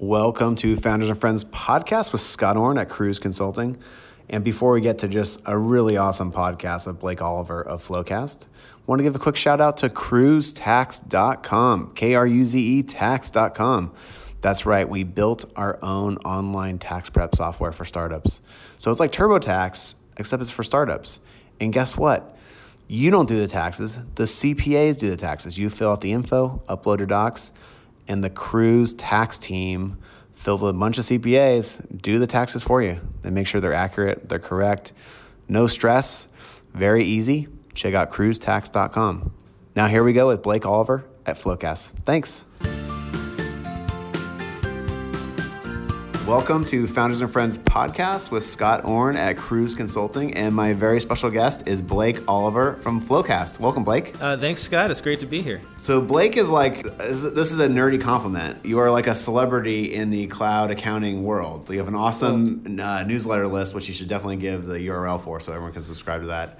Welcome to Founders and Friends podcast with Scott Orn at Kruze Consulting. And before we get to just a really awesome podcast of Blake Oliver of FloQast, want to give a quick shout out to kruzetax.com, K R U Z E tax.com. That's right, we built our own online tax prep software for startups. So it's like TurboTax, except it's for startups. And guess what? You don't do the taxes, the CPAs do the taxes. You fill out the info, upload your docs and the Kruze Tax team fill a bunch of CPAs, do the taxes for you. They make sure they're accurate, they're correct. No stress, very easy. Check out kruzetax.com. Now, here we go with Blake Oliver at FloQast. Thanks. Welcome to Founders and Friends podcast with Scott Orn at Kruze Consulting, and my very special guest is Blake Oliver from FloQast. Welcome, Blake. Uh, thanks, Scott. It's great to be here. So Blake is like this is a nerdy compliment. You are like a celebrity in the cloud accounting world. You have an awesome uh, newsletter list, which you should definitely give the URL for, so everyone can subscribe to that.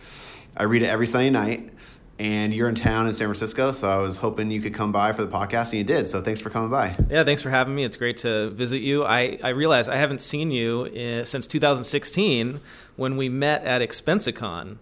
I read it every Sunday night and you're in town in San Francisco, so I was hoping you could come by for the podcast, and you did. So thanks for coming by. Yeah, thanks for having me. It's great to visit you. I, I realize I haven't seen you in, since 2016 when we met at Expensicon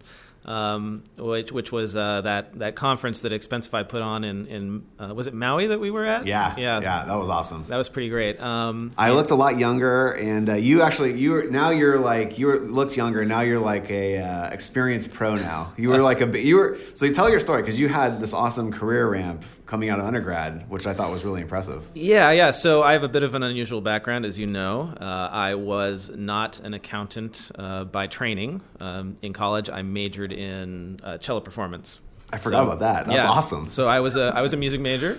um, which which was uh, that that conference that Expensify put on in in uh, was it Maui that we were at? Yeah, yeah, yeah. That was awesome. That was pretty great. Um, I looked a lot younger, and uh, you actually you were now you're like you were, looked younger. Now you're like a uh, experienced pro. Now you were like a you were so you tell your story because you had this awesome career ramp coming out of undergrad, which I thought was really impressive. Yeah, yeah. So I have a bit of an unusual background, as you know. Uh, I was not an accountant uh, by training. Um, in college, I majored in uh, cello performance. I forgot so, about that. That's yeah. awesome. So I was a I was a music major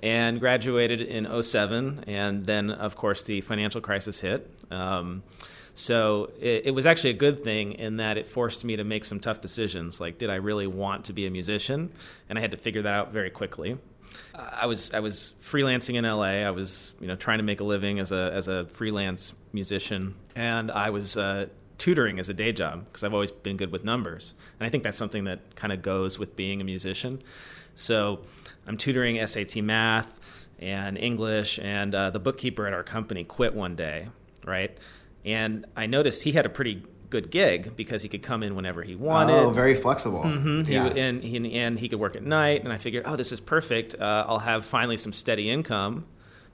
and graduated in 07 and then of course the financial crisis hit. Um, so it, it, was actually a good thing in that it forced me to make some tough decisions. Like, did I really want to be a musician? And I had to figure that out very quickly. I was I was freelancing in LA. I was you know trying to make a living as a as a freelance musician, and I was uh, tutoring as a day job because I've always been good with numbers, and I think that's something that kind of goes with being a musician. So I'm tutoring SAT math and English, and uh, the bookkeeper at our company quit one day, right? And I noticed he had a pretty good gig because he could come in whenever he wanted. Oh, very flexible. Mm-hmm. Yeah. He, and, he, and he could work at night. And I figured, oh, this is perfect. Uh, I'll have finally some steady income.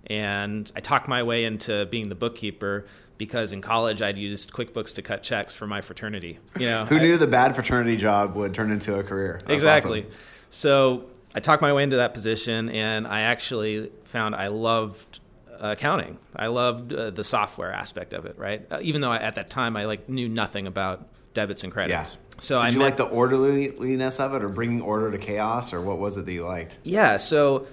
And I talked my way into being the bookkeeper because in college I'd used QuickBooks to cut checks for my fraternity. You know, who knew the bad fraternity job would turn into a career? Exactly. Awesome. So I talked my way into that position, and I actually found I loved accounting. I loved uh, the software aspect of it, right? Uh, even though I, at that time I like knew nothing about debits and credits. Yeah. So Did I you met, like the orderliness of it, or bringing order to chaos, or what was it that you liked? Yeah. So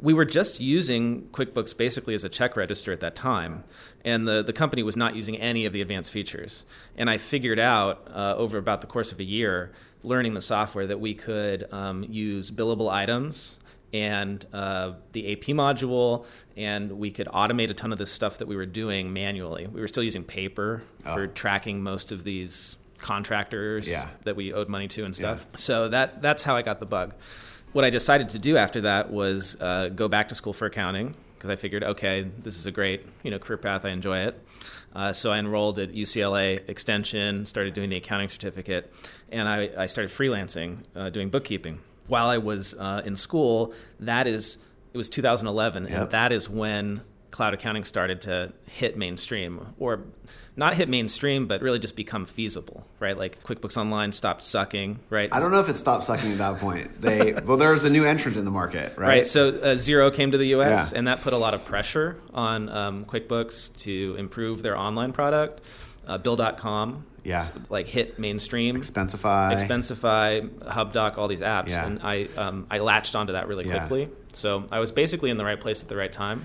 we were just using QuickBooks basically as a check register at that time, and the, the company was not using any of the advanced features. And I figured out uh, over about the course of a year, learning the software, that we could um, use billable items and uh, the AP module, and we could automate a ton of this stuff that we were doing manually. We were still using paper oh. for tracking most of these contractors yeah. that we owed money to and stuff. Yeah. So that that's how I got the bug. What I decided to do after that was uh, go back to school for accounting because I figured, okay, this is a great you know career path. I enjoy it. Uh, so I enrolled at UCLA Extension, started doing the accounting certificate, and I, I started freelancing, uh, doing bookkeeping while I was uh, in school, that is it was 2011, yep. and that is when cloud accounting started to hit mainstream, or not hit mainstream, but really just become feasible, right? Like QuickBooks Online stopped sucking, right? I don't know if it stopped sucking at that point. They well, there was a new entrant in the market, right? Right. So uh, Xero came to the U.S. Yeah. and that put a lot of pressure on um, QuickBooks to improve their online product. Uh, Bill.com yeah, like hit mainstream. Expensify, Expensify, HubDoc, all these apps, yeah. and I um, I latched onto that really quickly. Yeah. So I was basically in the right place at the right time.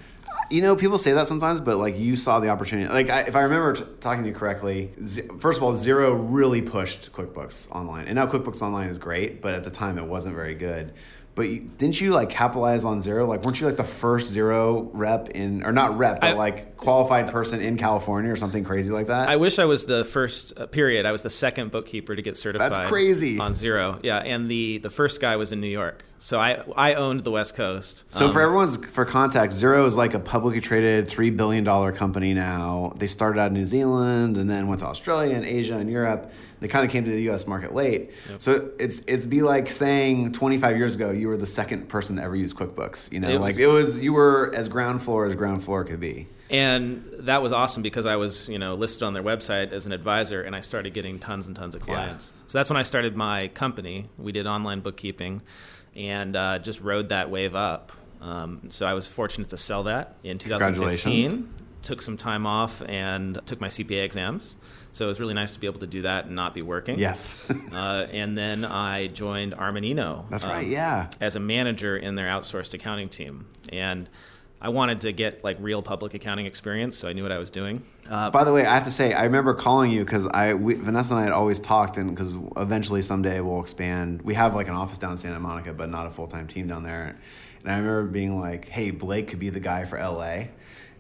You know, people say that sometimes, but like you saw the opportunity. Like I, if I remember t- talking to you correctly, Z- first of all, Xero really pushed QuickBooks Online, and now QuickBooks Online is great, but at the time it wasn't very good. But you, didn't you like capitalize on Xero? Like, weren't you like the first Xero rep in, or not rep, but I- like qualified person in California or something crazy like that? I wish I was the first uh, period. I was the second bookkeeper to get certified. That's crazy. on Xero. Yeah, and the the first guy was in New York, so I I owned the West Coast. So Um, for everyone's for context, Xero is like a publicly traded three billion dollar company now. They started out in New Zealand and then went to Australia and Asia and Europe. They kind of came to the U.S. market late. So it's it's be like saying 25 years ago you were the second person to ever use QuickBooks. You know, It like was- it was you were as ground floor as ground floor could be. and that was awesome because I was you know listed on their website as an advisor, and I started getting tons and tons of Yeah. clients. So that's when I started my company. We did online bookkeeping, and uh, just rode that wave up. Um, so I was fortunate to sell that in 2015. Congratulations. Took some time off and took my CPA exams. So it was really nice to be able to do that and not be working. Yes, Uh, and then I joined Armanino. that's um, right. Yeah. As a manager in their outsourced accounting team, and I wanted to get like real public accounting experience, so I knew what I was doing. Uh, By the way, I have to say, I remember calling you because I we, Vanessa and I had always talked, and because eventually someday we'll expand. We have like an office down in Santa Monica, but not a full time team down there. And I remember being like, "Hey, Blake could be the guy for LA."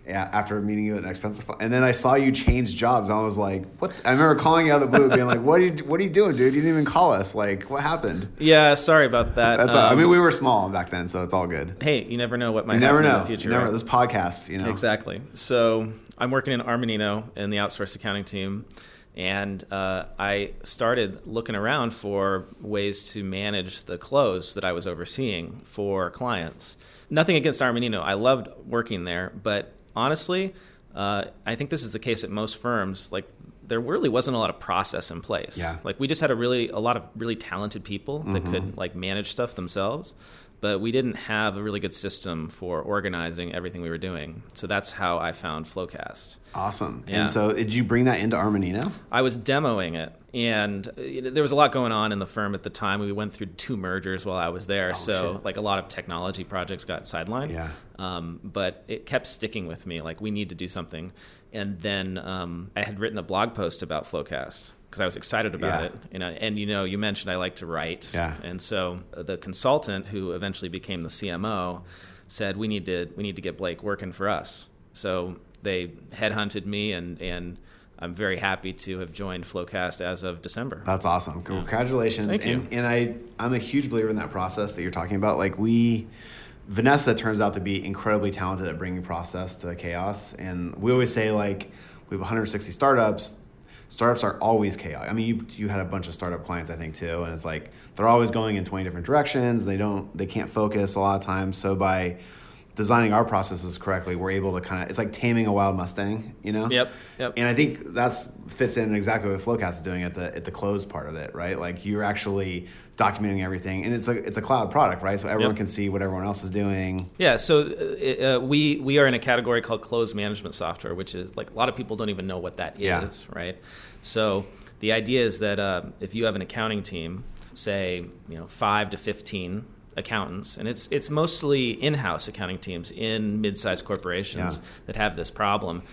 Yeah, after meeting you at an expensive, and then I saw you change jobs. And I was like, "What?" I remember calling you out of the blue, being like, "What are you? What are you doing, dude? You didn't even call us. Like, what happened?" yeah, sorry about that. That's. all I Um, mean, we were small back then, so it's all good. hey, you never know what might You never know. in the future. You never right? This podcast, you know. Exactly. So I'm working in Armanino in the outsourced accounting team, and uh, I started looking around for ways to manage the close that I was overseeing for clients. Nothing against Armanino. I loved working there, but honestly, uh, I think this is the case at most firms. Like there really wasn't a lot of process in place. Yeah. Like we just had a really a lot of really talented people that could like manage stuff themselves, but we didn't have a really good system for organizing everything we were doing. So that's how I found FloQast. Awesome. Yeah. And so, did you bring that into Armanino? I was demoing it, and uh, you know, there was a lot going on in the firm at the time. We went through two mergers while I was there, so Oh, shit. like a lot of technology projects got sidelined. Yeah. Um, but it kept sticking with me. Like we need to do something, and then um, I had written a blog post about FloQast because I was excited about Yeah. it. And, I, and you know, you mentioned I like to write. Yeah. And so uh, the consultant who eventually became the CMO said we need to we need to get Blake working for us. So they headhunted me, and and I'm very happy to have joined FloQast as of December. That's awesome. Congratulations. Thank you. and, and I, I'm a huge believer in that process that you're talking about. Like we, Vanessa turns out to be incredibly talented at bringing process to chaos. And we always say like, we have 160 startups. Startups are always chaos. I mean, you, you had a bunch of startup clients, I think, too. And it's like, they're always going in 20 different directions. They don't, they can't focus a lot of times. So by designing our processes correctly, we're able to kind of, it's like taming a wild Mustang, you know? Yep, yep. And I think that's fits in exactly what FloQast is doing at the at the close part of it, right? Like you're actually documenting everything, and it's a it's a cloud product, right? So everyone Yep. can see what everyone else is doing. Yeah, so uh, uh, we we are in a category called closed management software, which is like a lot of people don't even know what that is, Yeah. right? So the idea is that uh, if you have an accounting team, say you know five to fifteen accountants, and it's it's mostly in-house accounting teams in mid-sized corporations Yeah. that have this problem.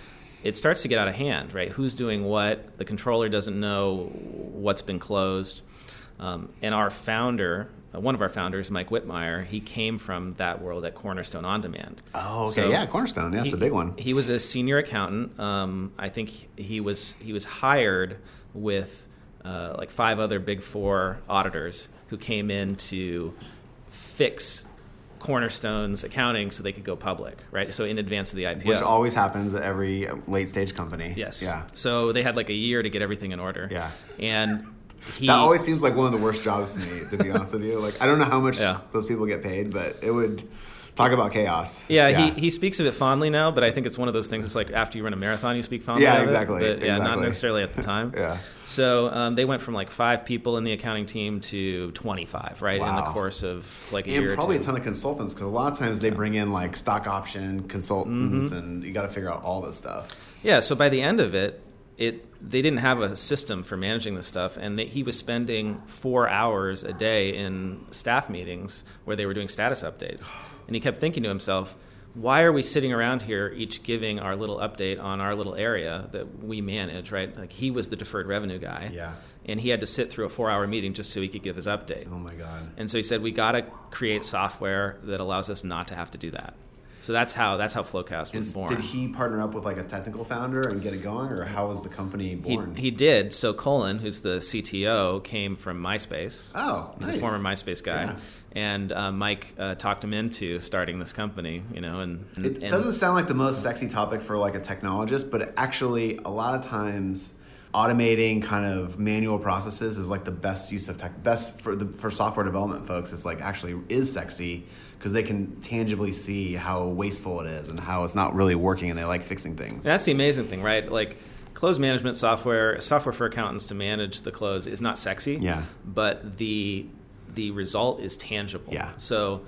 It starts to get out of hand, right? Who's doing what? The controller doesn't know what's been closed. Um, and our founder, uh, one of our founders, Mike Whitmire, he came from that world at Cornerstone On Demand. Oh, okay, So yeah, Cornerstone, yeah, that's he- a big one. He was a senior accountant. Um, I think he was he was hired with uh, like five other Big Four auditors who came in to fix Cornerstone's accounting so they could go public, right? So in advance of the IPO. Which always happens at every late stage company. yes. Yeah. So they had like a year to get everything in order. Yeah. And he That always seems like one of the worst jobs to me, to be honest with you. Like I don't know how much Yeah. those people get paid, but it would talk about chaos. Yeah, He, he speaks of it fondly now, but I think it's one of those things. It's like after you run a marathon, you speak fondly. Yeah, of it, exactly, But yeah, not necessarily at the time. Yeah. So um, they went from like five people in the accounting team to 25, right, in the course of like a and year probably or a ton of consultants because a lot of times they bring in like stock option consultants, Mm-hmm. and you got to figure out all this stuff. Yeah. So by the end of it, it they didn't have a system for managing this stuff, and they, he was spending four hours a day in staff meetings where they were doing status updates, and he kept thinking to himself. why are we sitting around here each giving our little update on our little area that we manage, right? Like he was the deferred revenue guy. Yeah. And he had to sit through a four hour meeting just so he could give his update. Oh my god. And so he said, we got to create software that allows us not to have to do that. So that's how that's how FloQast was born. did he partner up with like a technical founder and get it going, or how was the company He, born? he did. So Colin, who's the CTO, came from MySpace. oh, He's nice. a former MySpace guy, Yeah. And uh, Mike uh, talked him into starting this company. You know, and, and It and- doesn't sound like the most sexy topic for like a technologist, but actually, a lot of times, automating kind of manual processes is like the best use of tech. Best for the for software development folks. It's like actually is sexy because they can tangibly see how wasteful it is and how it's not really working, and they like fixing things. That's the amazing thing, right? Like close management software, software for accountants to manage the close is not sexy. Yeah. But the the result is tangible. Yeah. So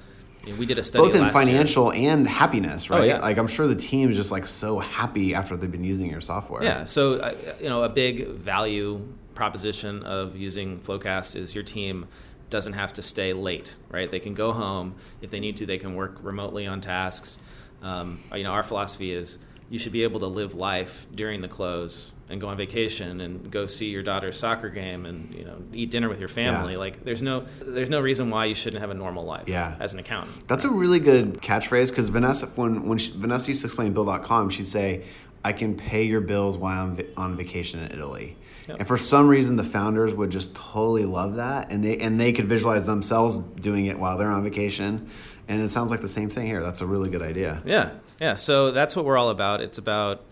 we did a study both in last year. financial and happiness, right? Oh, yeah. Like I'm sure the team's just like so happy after they've been using your software. Yeah. So uh, you know, a big value proposition of using FloQast is your team doesn't have to stay late, right? They can go home if they need to. They can work remotely on tasks. Um, you know, our philosophy is you should be able to live life during the close and go on vacation and go see your daughter's soccer game and you know eat dinner with your family. Yeah. Like there's no there's no reason why you shouldn't have a normal life Yeah. as an accountant. That's a really good catchphrase because Vanessa, when when she, Vanessa used to explain Bill.com, she'd say, "I can pay your bills while I'm on vacation in Italy." Yep. And for some reason, the founders would just totally love that, and they and they could visualize themselves doing it while they're on vacation. And it sounds like the same thing here. That's a really good idea. Yeah, yeah. So that's what we're all about. It's about.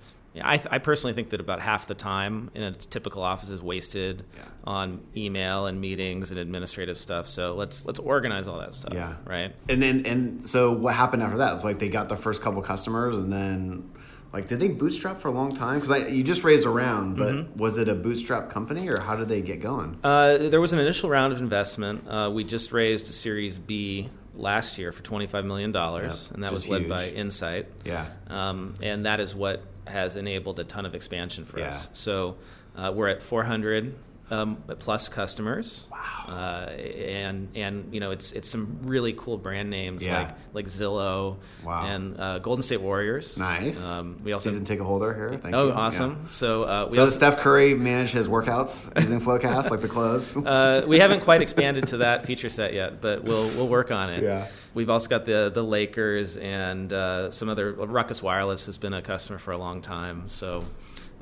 I, I personally think that about half the time in a typical office is wasted Yeah. on email and meetings and administrative stuff. So let's let's organize all that stuff. Yeah. Right. And then and so what happened after that? It's like they got the first couple customers, and then like did they bootstrap for a long time? Because you just raised a round, but Mm-hmm. was it a bootstrap company or how did they get going? Uh, there was an initial round of investment. Uh, we just raised a Series B last year for twenty five million dollars, Yep, and that which was led huge. by Insight. Yeah. um, and that is what has enabled a ton of expansion for Yeah. us. So uh, we're at 400 um, plus customers. Wow. Uh, and and you know it's it's some really cool brand names Yeah. like like Zillow Wow. and uh, Golden State Warriors. Nice. Um, we also season ticket holder here. Thank oh you. awesome. Yeah. So uh, we So also, Steph Curry manage his workouts using FloQast like the close? uh, we haven't quite expanded to that feature set yet, but we'll we'll work on it. Yeah. We've also got the the Lakers and uh, some other. Ruckus Wireless has been a customer for a long time. So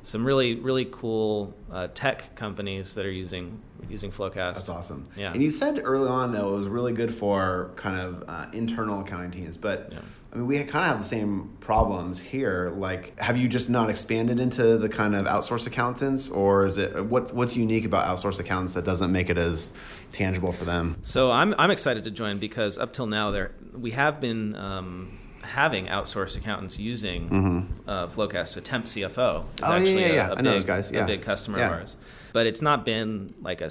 some really really cool uh, tech companies that are using using FloQast. That's awesome. Yeah. And you said early on that it was really good for kind of uh, internal accounting teams, but Yeah. I mean, we kind of have the same problems here. Like, have you just not expanded into the kind of outsourced accountants, or is it what what's unique about outsourced accountants that doesn't make it as tangible for them? So I'm I'm excited to join because up till now there we have been. Um, Having outsourced accountants using uh, FloQast, so Temp CFO is Mm-hmm. Oh, yeah, actually yeah, a, yeah. a I big, yeah. a big customer Yeah. of ours. But it's not been like a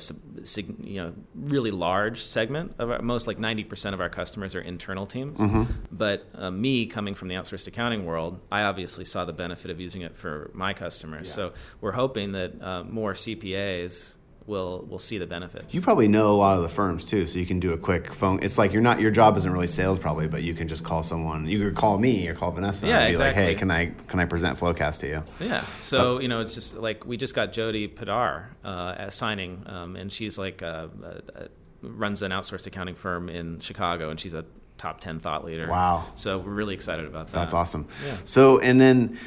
you know really large segment of our, most like ninety percent of our customers are internal teams. Mm-hmm. But uh, me coming from the outsourced accounting world, I obviously saw the benefit of using it for my customers. Yeah. So we're hoping that uh, more CPAs will will see the benefits. You probably know a lot of the firms too, so you can do a quick phone. It's like you're not your job isn't really sales probably, but you can just call someone. You could call me or call Vanessa Yeah, and be like, "Hey, can I can I present FloQast to you?" Yeah. So you know, it's just like we just got Jody Padar uh, at signing, um, and she's like uh, uh, runs an outsourced accounting firm in Chicago, and she's a top ten thought leader. Wow. So we're really excited about that. That's awesome. Yeah. So, and then,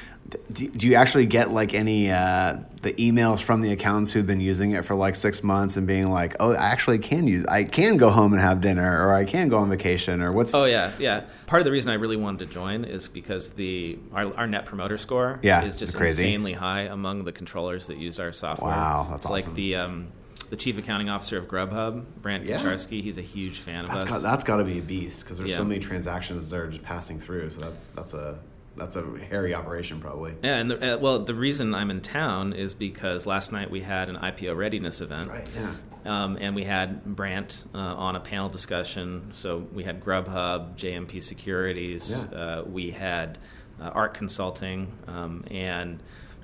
do, do you actually get like any uh, the emails from the accounts who've been using it for like six months and being like, "Oh, I actually can use, I can go home and have dinner, or I can go on vacation, or what's?" Oh yeah, yeah. Part of the reason I really wanted to join is because the our, our net promoter score Yeah, is just crazy. insanely high among the controllers that use our software. Wow, that's it's awesome. Like the um, the chief accounting officer of Grubhub, Brant Yeah. Kucharski, he's a huge fan of that's us. got, that's got to be a beast because there's so many transactions that are just passing through. So that's that's a that's a hairy operation probably. Yeah, and the, uh, well, the reason I'm in town is because last night we had an IPO readiness event. Right. Yeah. Um, and we had Brant uh, on a panel discussion. So we had Grubhub, JMP Securities, Yeah. uh, we had uh, Art Consulting, um, and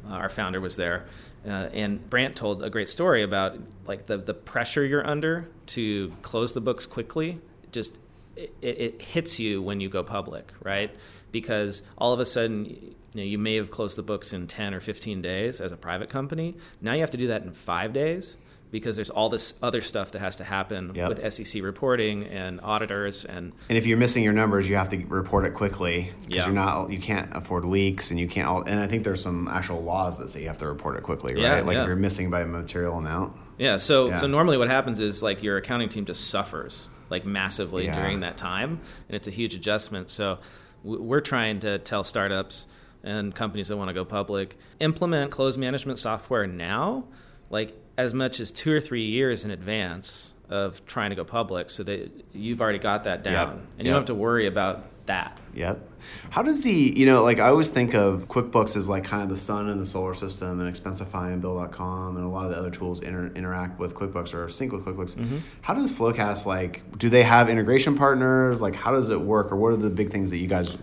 uh, our founder was there. Uh, and Brant told a great story about like the, the pressure you're under to close the books quickly. Just it, it hits you when you go public, right? Because all of a sudden, you, know, you may have closed the books in 10 or 15 days as a private company. Now you have to do that in five days because there's all this other stuff that has to happen Yep. with SEC reporting and auditors and And if you're missing your numbers, you have to report it quickly because Yeah. you're not you can't afford leaks and you can't. All, and I think there's some actual laws that say you have to report it quickly, right? Yeah, like yeah. if you're missing by a material amount. Yeah. So Yeah. so normally what happens is like your accounting team just suffers like massively during that time, and it's a huge adjustment. So we're trying to tell startups and companies that want to go public implement close management software now, like as much as two or three years in advance of trying to go public, so that you've already got that down, Yep. and you don't have to worry about that. Yep. How does the you know like I always think of QuickBooks as like kind of the sun in the solar system, and Expensify and Bill.com and a lot of the other tools inter- interact with QuickBooks or sync with QuickBooks. Mm-hmm. How does FloQast like? Do they have integration partners? Like, how does it work, or what are the big things that you guys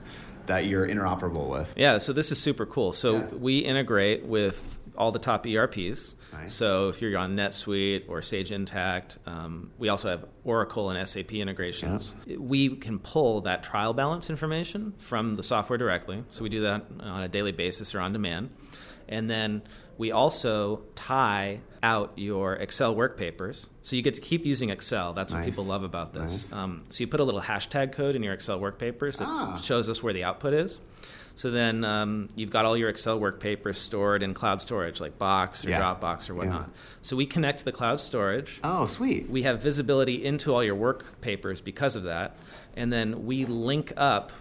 that you're interoperable with? Yeah, so this is super cool. So Yeah. we integrate with all the top ERPs. Nice. So if you're on NetSuite or Sage Intacct, um, we also have Oracle and SAP integrations. We can pull that trial balance information from the software directly. So we do that on a daily basis or on demand. And then we also tie out your Excel work papers. So you get to keep using Excel. That's what people love about this. Nice. Um, so you put a little hashtag code in your Excel work papers that Ah. shows us where the output is. So then um, you've got all your Excel work papers stored in cloud storage, like Box or Yeah. Dropbox or whatnot. Yeah. So we connect to the cloud storage. Oh, sweet. We have visibility into all your work papers because of that. And then we link up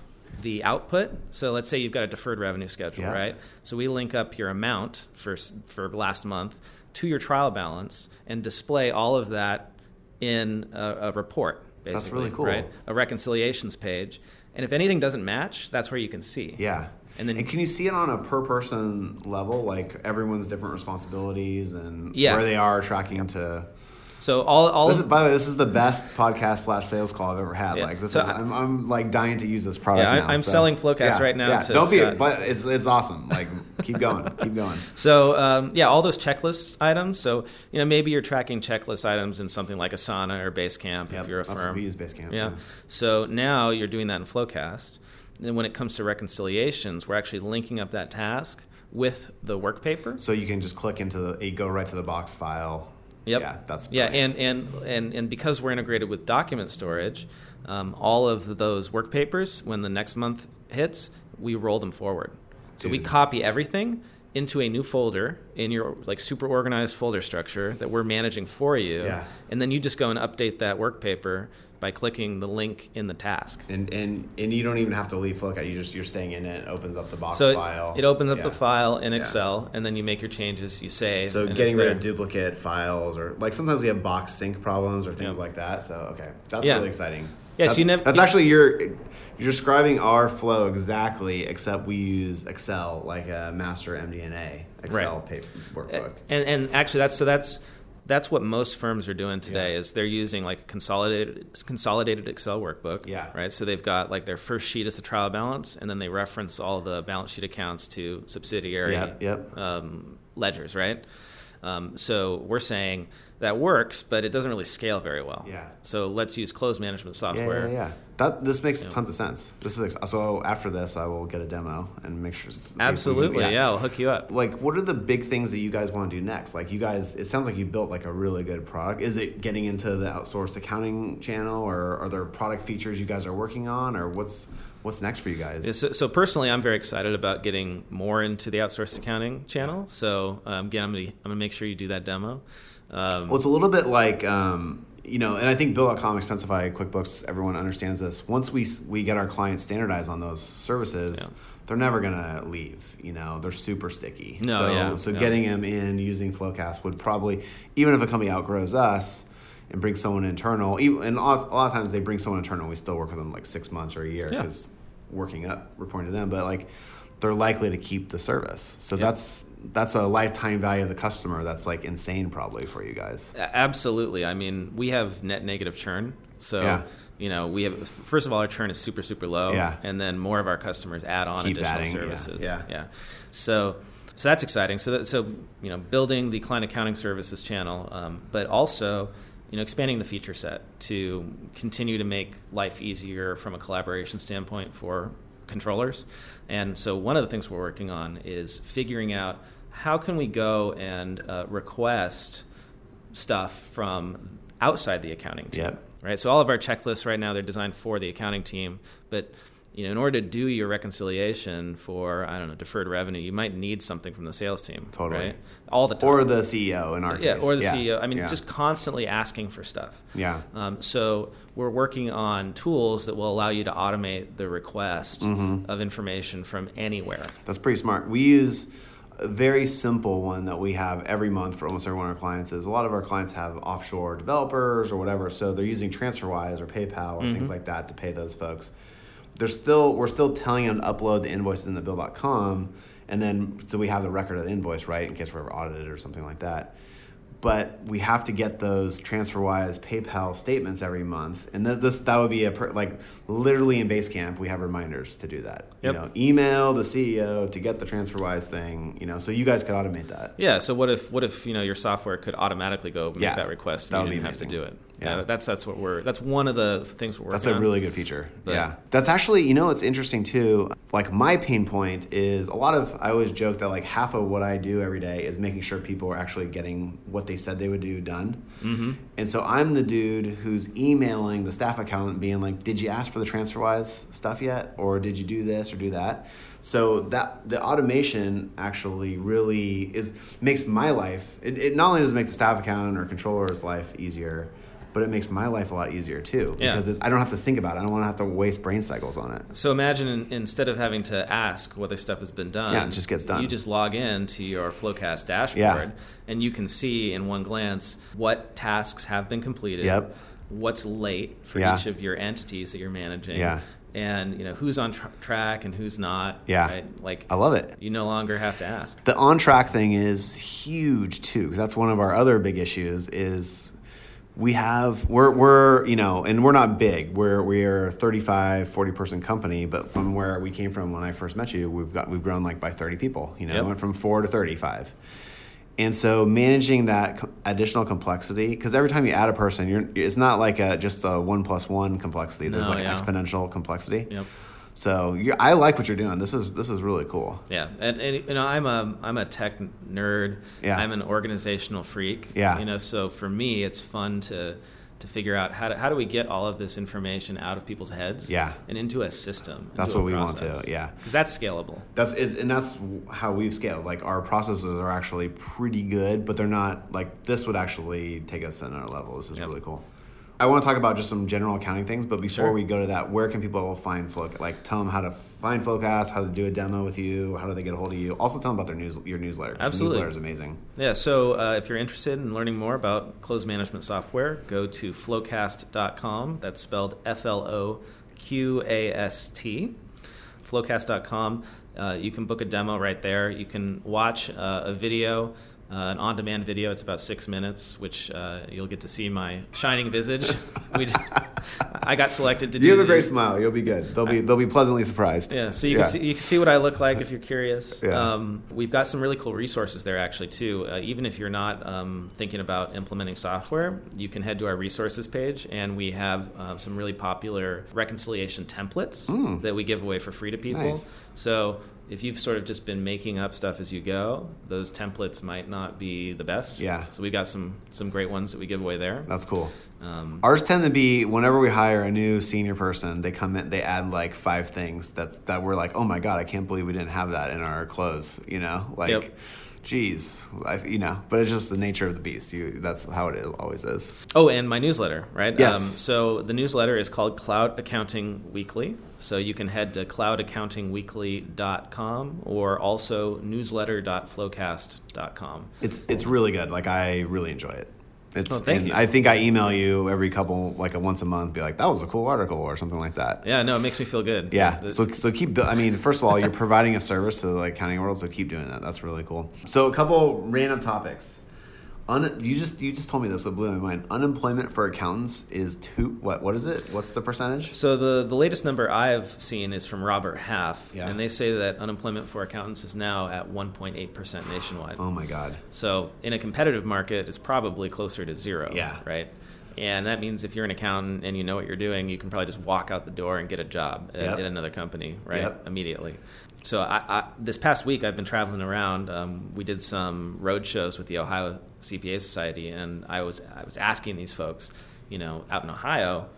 the output. So let's say you've got a deferred revenue schedule, Yeah. right? So we link up your amount for, for last month to your trial balance and display all of that in a, a report, basically. That's really cool. Right? A reconciliations page. And if anything doesn't match, that's where you can see. Yeah. And then- and can you see it on a per person level, like everyone's different responsibilities and Yeah. where they are tracking to? So all, all This of by the way, this is the best podcast slash sales call I've ever had. Yeah. Like this So is, I- I'm, I'm like dying to use this product. Yeah, I- I'm so- selling FloQast yeah, right now Yeah, to don't be, Scott. but it's it's awesome. Like keep going, keep going. So um, yeah, all those checklist items. So you know maybe you're tracking checklist items in something like Asana or Basecamp Yep, if you're a firm. we use Basecamp, Yeah. yeah. So now you're doing that in FloQast. And when it comes to reconciliations, we're actually linking up that task with the work paper. So you can just click into the, go right to the box file. Yep. Yeah, that's yeah, and, and and and because we're integrated with document storage, um, all of those work papers, when the next month hits, we roll them forward. So we copy everything into a new folder in your like super organized folder structure that we're managing for you, Yeah. and then you just go and update that work paper by clicking the link in the task. And and and you don't even have to leave FloQast. You just you're staying in it. It opens up the box So it, file. it opens up Yeah. the file in Yeah. Excel, and then you make your changes. You save. So getting rid of duplicate files, or like sometimes we have box sync problems or things Yeah. like that. So okay, that's really exciting. Yeah, so that's, you nev- that's you- actually your you're describing our flow exactly, except we use Excel like a master MD&A Excel Right. paper workbook. And and actually, that's so that's that's what most firms are doing today Yeah. is they're using like a consolidated consolidated Excel workbook. Yeah. Right. So they've got like their first sheet is the trial balance, and then they reference all the balance sheet accounts to subsidiary Yep, yep. Um, ledgers. Right. Um, so we're saying that works, but it doesn't really scale very well. Yeah. So let's use close management software. yeah, yeah. That this makes tons of sense. This is ex- so. After this, I will get a demo and make sure. see if we Absolutely. yeah. I'll hook you up. like what are the big things that you guys want to do next like you guys it sounds like you built like a really good product is it getting into the outsourced accounting channel or are there product features you guys are working on or what's what's next for you guys Yeah, So, so personally, I'm very excited about getting more into the outsourced accounting channel. So um, again, I'm gonna I'm gonna make sure you do that demo. Um, well it's a little bit like um, you know and i think bill.com expensify quickbooks everyone understands this once we we get our clients standardized on those services Yeah. they're never gonna leave you know they're super sticky No, so, yeah, so yeah. getting them in using floqast would probably even if a company outgrows us and brings someone internal even, and a lot, a lot of times they bring someone internal we still work with them like six months or a year Yeah. Working up reporting to them but like they're likely to keep the service so Yeah. that's that's a lifetime value of the customer that's like insane probably for you guys absolutely. I mean, we have net negative churn. So Yeah. you know, we have first of all, our churn is super super low. Yeah. And then more of our customers add on Keep additional adding, yeah, services. yeah. Yeah. So. So that's exciting. So, that, so you know, building the client accounting services channel, um, but also you know, expanding the feature set to continue to make life easier from a collaboration standpoint for controllers. And so one of the things we're working on is figuring out how can we go and uh, request stuff from outside the accounting team. Yep. Right. So all of our checklists right now they're designed for the accounting team, but you know, in order to do your reconciliation for I don't know deferred revenue, you might need something from the sales team. Totally. Right? All the time. Or the CEO in our yeah, case. or the CEO. I mean, Yeah. just constantly asking for stuff. Yeah. Um, so we're working on tools that will allow you to automate the request Mm-hmm. of information from anywhere. That's pretty smart. We use a very simple one that we have every month for almost every one of our clients is a lot of our clients have offshore developers or whatever, so they're using TransferWise or PayPal or Mm-hmm. things like that to pay those folks. They're still we're still telling them to upload the invoices in the bill.com and then so we have the record of the invoice, right, in case we're ever audited or something like that. But we have to get those TransferWise PayPal statements every month, and th- this that would be a per, like literally in Basecamp we have reminders to do that. Yep. You know, email the CEO to get the TransferWise thing. You know, so you guys could automate that. Yeah. So what if what if you know your software could automatically go make Yeah, that request that would you be have to do it? Yeah. that's that's what we're that's one of the things we're working That's a on. really good feature. But- yeah. That's actually, you know, it's interesting too. Like my pain point is a lot of I always joke that like half of what I do every day is making sure people are actually getting what they said they would do done. Mm-hmm. And so I'm the dude who's emailing the staff accountant being like, "Did you ask for the TransferWise stuff yet or did you do this or do that?" So that the automation actually really is makes my life. It, it not only does it make the staff accountant or controller's life easier, but it makes my life a lot easier too Yeah. because it, I don't have to think about it. I don't want to have to waste brain cycles on it. So imagine in, instead of having to ask whether stuff has been done, Yeah, it just gets done. You just log in to your FloQast dashboard, Yeah. and you can see in one glance what tasks have been completed, Yep. what's late for Yeah. each of your entities that you're managing, Yeah. and you know who's on tr- track and who's not. Yeah. right? like I love it. you no longer have to ask. The on track thing is huge too. that's one of our other big issues. Is we have we're we're you know and we're not big. We're we are a 35 40 person company, but from where we came from when I first met you, we've got we've grown like by 30 people. You know, Yep. went from four to 35. And so managing that additional complexity, because every time you add a person, you're, it's not like a, just a one plus one complexity. There's No, like yeah. exponential complexity. Yep. So you I like what you're doing. This is this is really cool. Yeah, and, and you know, I'm a I'm a tech nerd. Yeah. I'm an organizational freak. Yeah. you know, so for me, it's fun to to figure out how to, how do we get all of this information out of people's heads. Yeah. and into a system. That's what we want to, yeah. because that's scalable. That's it, and that's how we've scaled. Like our processes are actually pretty good, but they're not like this would actually take us to another level. This is Yep. really cool. I want to talk about just some general accounting things, but before Sure. we go to that, where can people find Flow? Like, tell them how to find FloQast, how to do a demo with you, how do they get a hold of you? Also, tell them about their news, your newsletter. Absolutely. newsletter is amazing. Yeah, so uh, if you're interested in learning more about close management software, go to floqast.com. That's spelled F L O Q A S T. FloQast.com. Uh, you can book a demo right there. You can watch uh, a video, uh, an on demand video. It's about six minutes, which uh, you'll get to see my shining visage. we, I got selected to do You have a the- great smile. You'll be good. They'll be they'll be pleasantly surprised. yeah, so you can see you can see what I look like if you're curious. Yeah. Um, we've got some really cool resources there actually too. Uh, even if you're not um, thinking about implementing software, you can head to our resources page, and we have um, some really popular reconciliation templates that we give away for free to people. Nice. So if you've sort of just been making up stuff as you go, those templates might not be the best. Yeah. So we've got some some great ones that we give away there. That's cool. Um, Ours tend to be whenever we hire a new senior person, they come in, they add like five things that's that we're like, oh my god, I can't believe we didn't have that in our close. You know, like, Yep. Geez, I, you know. But it's just the nature of the beast. You, that's how it always is. Oh, and my newsletter, right? Um, Yes. so the newsletter is called Cloud Accounting Weekly. So you can head to cloudaccountingweekly.com or also newsletter.floqast.com. It's it's really good. Like I really enjoy it. It's. Oh, thank and you. I think I email you every couple like a once a month, be like, that was a cool article or something like that. Yeah, no, it makes me feel good. Yeah. So so keep. I mean, first of all, you're providing a service to the like accounting world, so keep doing that. That's really cool. So a couple random topics. Un, you just you just told me this, so it blew my mind. Unemployment for accountants is two. What what is it? What's the percentage? So the, the latest number I've seen is from Robert Half, Yeah. and they say that unemployment for accountants is now at 1.8% nationwide. Oh my god. So in a competitive market, it's probably closer to zero. Yeah. Right. And that means if you're an accountant and you know what you're doing, you can probably just walk out the door and get a job at, Yep. at another company, right? Yep. Immediately. So I, I, this past week, I've been traveling around. Um, we did some road shows with the Ohio CPA Society, and I was I was asking these folks, you know, out in Ohio,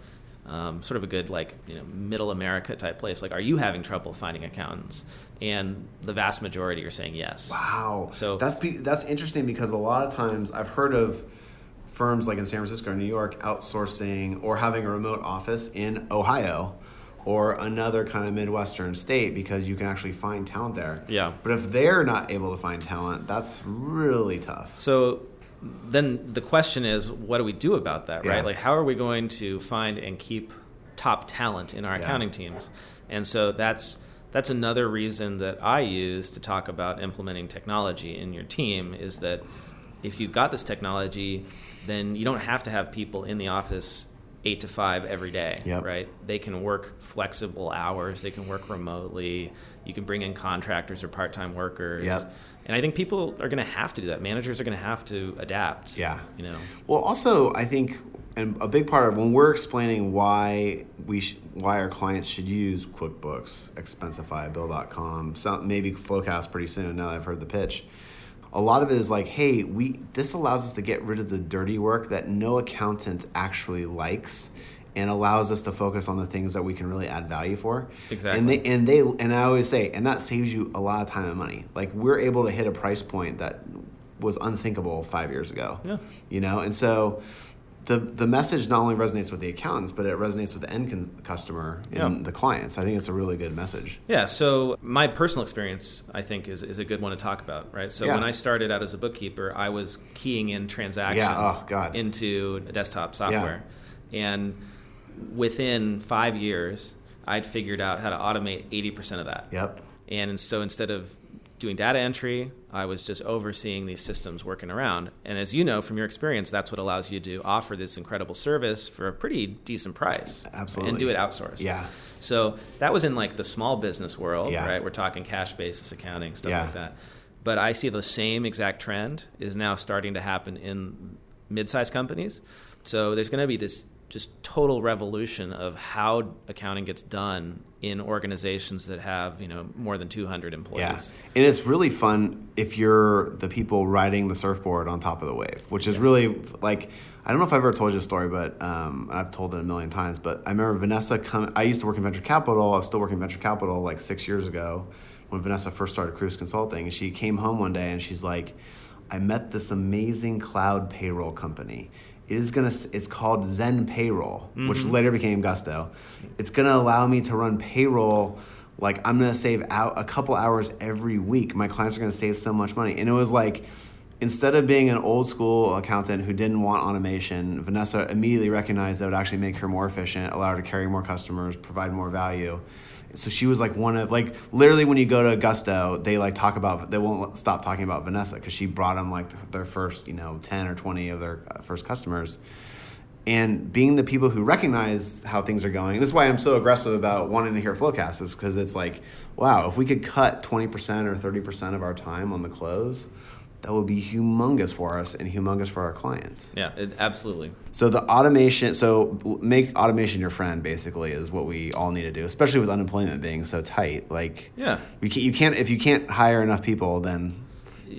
um, sort of a good like you know middle America type place. Like, are you having trouble finding accountants? And the vast majority are saying yes. Wow. So- that's that's interesting because a lot of times I've heard of firms like in San Francisco or New York outsourcing or having a remote office in Ohio or another kind of midwestern state because you can actually find talent there. Yeah. But if they're not able to find talent, that's really tough. So then the question is, what do we do about that, right? Yeah. Like, how are we going to find and keep top talent in our Yeah. accounting teams? And so that's that's another reason that I use to talk about implementing technology in your team is that if you've got this technology, then you don't have to have people in the office eight to five every day, Yep. right? They can work flexible hours. They can work remotely. You can bring in contractors or part-time workers. Yep. And I think people are going to have to do that. Managers are going to have to adapt. Yeah. You know. Well, also, I think, and a big part of when we're explaining why we sh- why our clients should use QuickBooks, Expensify, Bill.com, some, maybe FloQast pretty soon. Now that I've heard the pitch, a lot of it is like, hey, we this allows us to get rid of the dirty work that no accountant actually likes. And allows us to focus on the things that we can really add value for. Exactly. And they and they and I always say, and that saves you a lot of time and money. Like we're able to hit a price point that was unthinkable five years ago. Yeah. You know, and so the the message not only resonates with the accountants, but it resonates with the end con- customer and Yeah. the clients. I think it's a really good message. Yeah. So my personal experience, I think, is, is a good one to talk about, right? So Yeah. when I started out as a bookkeeper, I was keying in transactions oh, God. into desktop software, and within five years, I'd figured out how to automate eighty percent of that. Yep. And so instead of doing data entry, I was just overseeing these systems working around. And as you know from your experience, that's what allows you to offer this incredible service for a pretty decent price. Absolutely. And do it outsourced. Yeah. So that was in like the small business world, Yeah. right? We're talking cash basis accounting, stuff Yeah. like that. But I see the same exact trend is now starting to happen in mid-sized companies. So there's going to be this just total revolution of how accounting gets done in organizations that have, you know, more than 200 employees. Yeah. And it's really fun if you're the people riding the surfboard on top of the wave, which is really like I don't know if I've ever told you a story, but um, I've told it a million times. But I remember Vanessa come. I used to work in venture capital. I was still working in venture capital like six years ago when Vanessa first started Kruze Consulting, and she came home one day and she's like, "I met this amazing cloud payroll company." Is gonna. It's called ZenPayroll, which mm-hmm. later became Gusto. It's gonna allow me to run payroll like I'm gonna save out a couple hours every week. My clients are gonna save so much money. And it was like instead of being an old school accountant who didn't want automation, Vanessa immediately recognized that would actually make her more efficient, allow her to carry more customers, provide more value. So she was like one of like literally when you go to Gusto, they like talk about they won't stop talking about Vanessa because she brought them like their first you know ten or twenty of their uh, first customers and being the people who recognize how things are going. This is why I'm so aggressive about wanting to hear FloQast is because it's like, wow, if we could cut 20% or 30% of our time on the close, that would be humongous for us and humongous for our clients. Yeah, it, absolutely. So the automation, so make automation your friend basically is what we all need to do, especially with unemployment being so tight. Like, Yeah. we can't, you can't if you can't hire enough people, then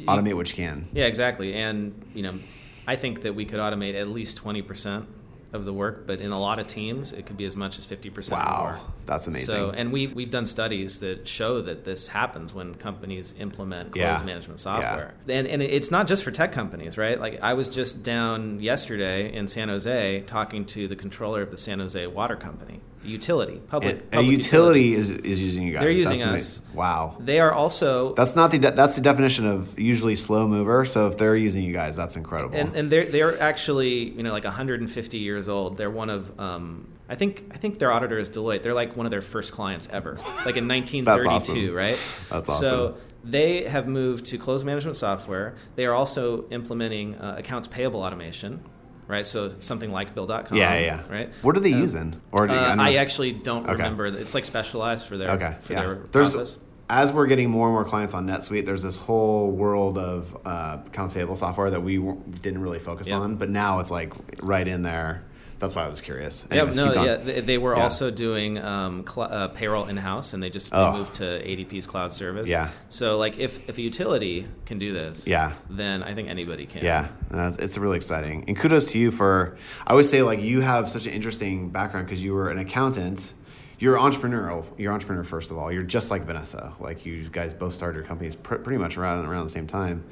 automate what you can. Yeah, exactly. And, you know, I think that we could automate at least 20% of the work, but in a lot of teams, it could be as much as 50% Wow, more. that's amazing. So, and we, we've done studies that show that this happens when companies implement close Yeah. management software. And, and it's not just for tech companies, right? Like, I was just down yesterday in San Jose talking to the controller of the San Jose Water Company, utility, public. And a public utility is, is using you guys. They're using That's us. amazing. Wow. They are also That's not the de- that's the definition of usually slow mover. So if they're using you guys, that's incredible. and, and they're they're actually you know like 150 years old. They're one of um, I think I think their auditor is Deloitte. They're like one of their first clients ever, like in 1932, awesome. right? That's awesome. So they have moved to close management software. They are also implementing uh, accounts payable automation, right? So something like Bill.com. yeah, yeah. Right. What are they Uh, using? Or do you- uh, I actually don't Okay. remember. It's like specialized for their Okay. for yeah. their There's process. as we're getting more and more clients on NetSuite, there's this whole world of uh, accounts payable software that we w- didn't really focus Yeah. on, but now it's like right in there. That's why I was curious. Yeah, no, yeah, they, they were Yeah. also doing um, cl- uh, payroll in house, and they just Oh. moved to ADP's cloud service. Yeah. So, like, if if a utility can do this, Yeah. then I think anybody can. Yeah, uh, it's really exciting. And kudos to you for, I would say, like, you have such an interesting background because you were an accountant. You're entrepreneurial. You're entrepreneur, first of all. You're just like Vanessa. Like, you guys both started your companies pr- pretty much around, around the same time.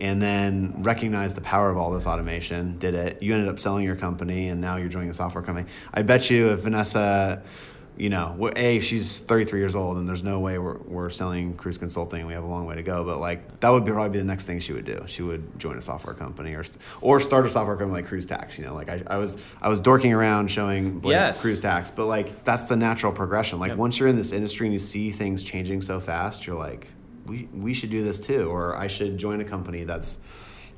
And then recognized the power of all this automation, did it. You ended up selling your company, and now you're joining a software company. I bet you if Vanessa, you know, A, she's 33 years old, and there's no way we're, we're selling Kruze Consulting. We have a long way to go. But, like, that would be probably be the next thing she would do. She would join a software company or, or start a software company like Kruze Tax. You know, like, I, I, was, I was dorking around showing Blake Yes. Kruze Tax, but, like, that's the natural progression. Like, Yep. once you're in this industry and you see things changing so fast, you're like, we, we should do this too. Or I should join a company that's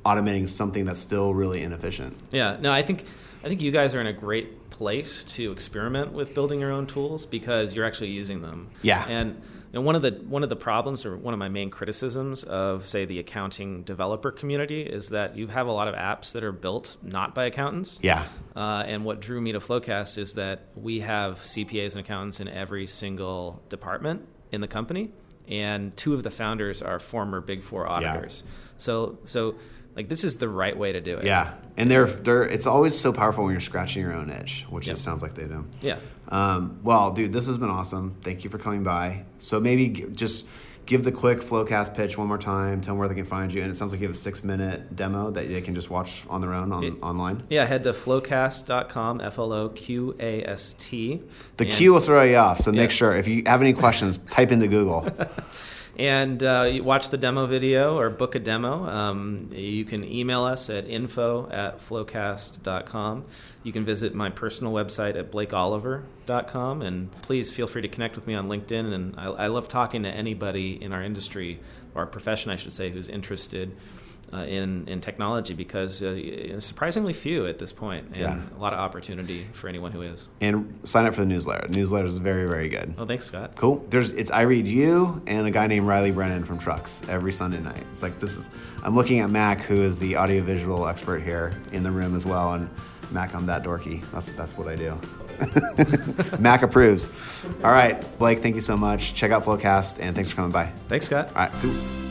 automating something that's still really inefficient. Yeah, no, I think I think you guys are in a great place to experiment with building your own tools because you're actually using them. Yeah. And you know, one of the one of the problems or one of my main criticisms of say the accounting developer community is that you have a lot of apps that are built not by accountants. Yeah. Uh, and what drew me to FloQast is that we have CPAs and accountants in every single department in the company, and two of the founders are former Big Four auditors. Yeah. So, so like this is the right way to do it. Yeah. And they're, they're, it's always so powerful when you're scratching your own itch, which Yep. it sounds like they do. Yeah. Um, well, dude, this has been awesome. Thank you for coming by. So maybe just give the quick FloQast pitch one more time. Tell them where they can find you. And it sounds like you have a six minute demo that they can just watch on their own on, It- online. Yeah, head to floqast.com, F L O Q A S T. The Q will throw you off. So Yeah. make sure if you have any questions, type into Google. And uh, watch the demo video or book a demo. Um, you can email us at info at floqast.com. You can visit my personal website at blakeoliver.com. And please feel free to connect with me on LinkedIn. And I, I love talking to anybody in our industry, or our profession, I should say, who's interested. Uh, in in technology, because uh, surprisingly few at this point, and Yeah. a lot of opportunity for anyone who is. and sign up for the newsletter. The newsletter is very, very good. Oh, thanks, Scott. Cool. There's it's I read you and a guy named Reilly Brennan from Trucks every Sunday night. It's like this is I'm looking at Mac, who is the audiovisual expert here in the room as well, and Mac, I'm that dorky. That's that's what I do. Mac approves. All right, Blake, thank you so much. Check out FloQast and thanks for coming by. Thanks, Scott. All right, cool.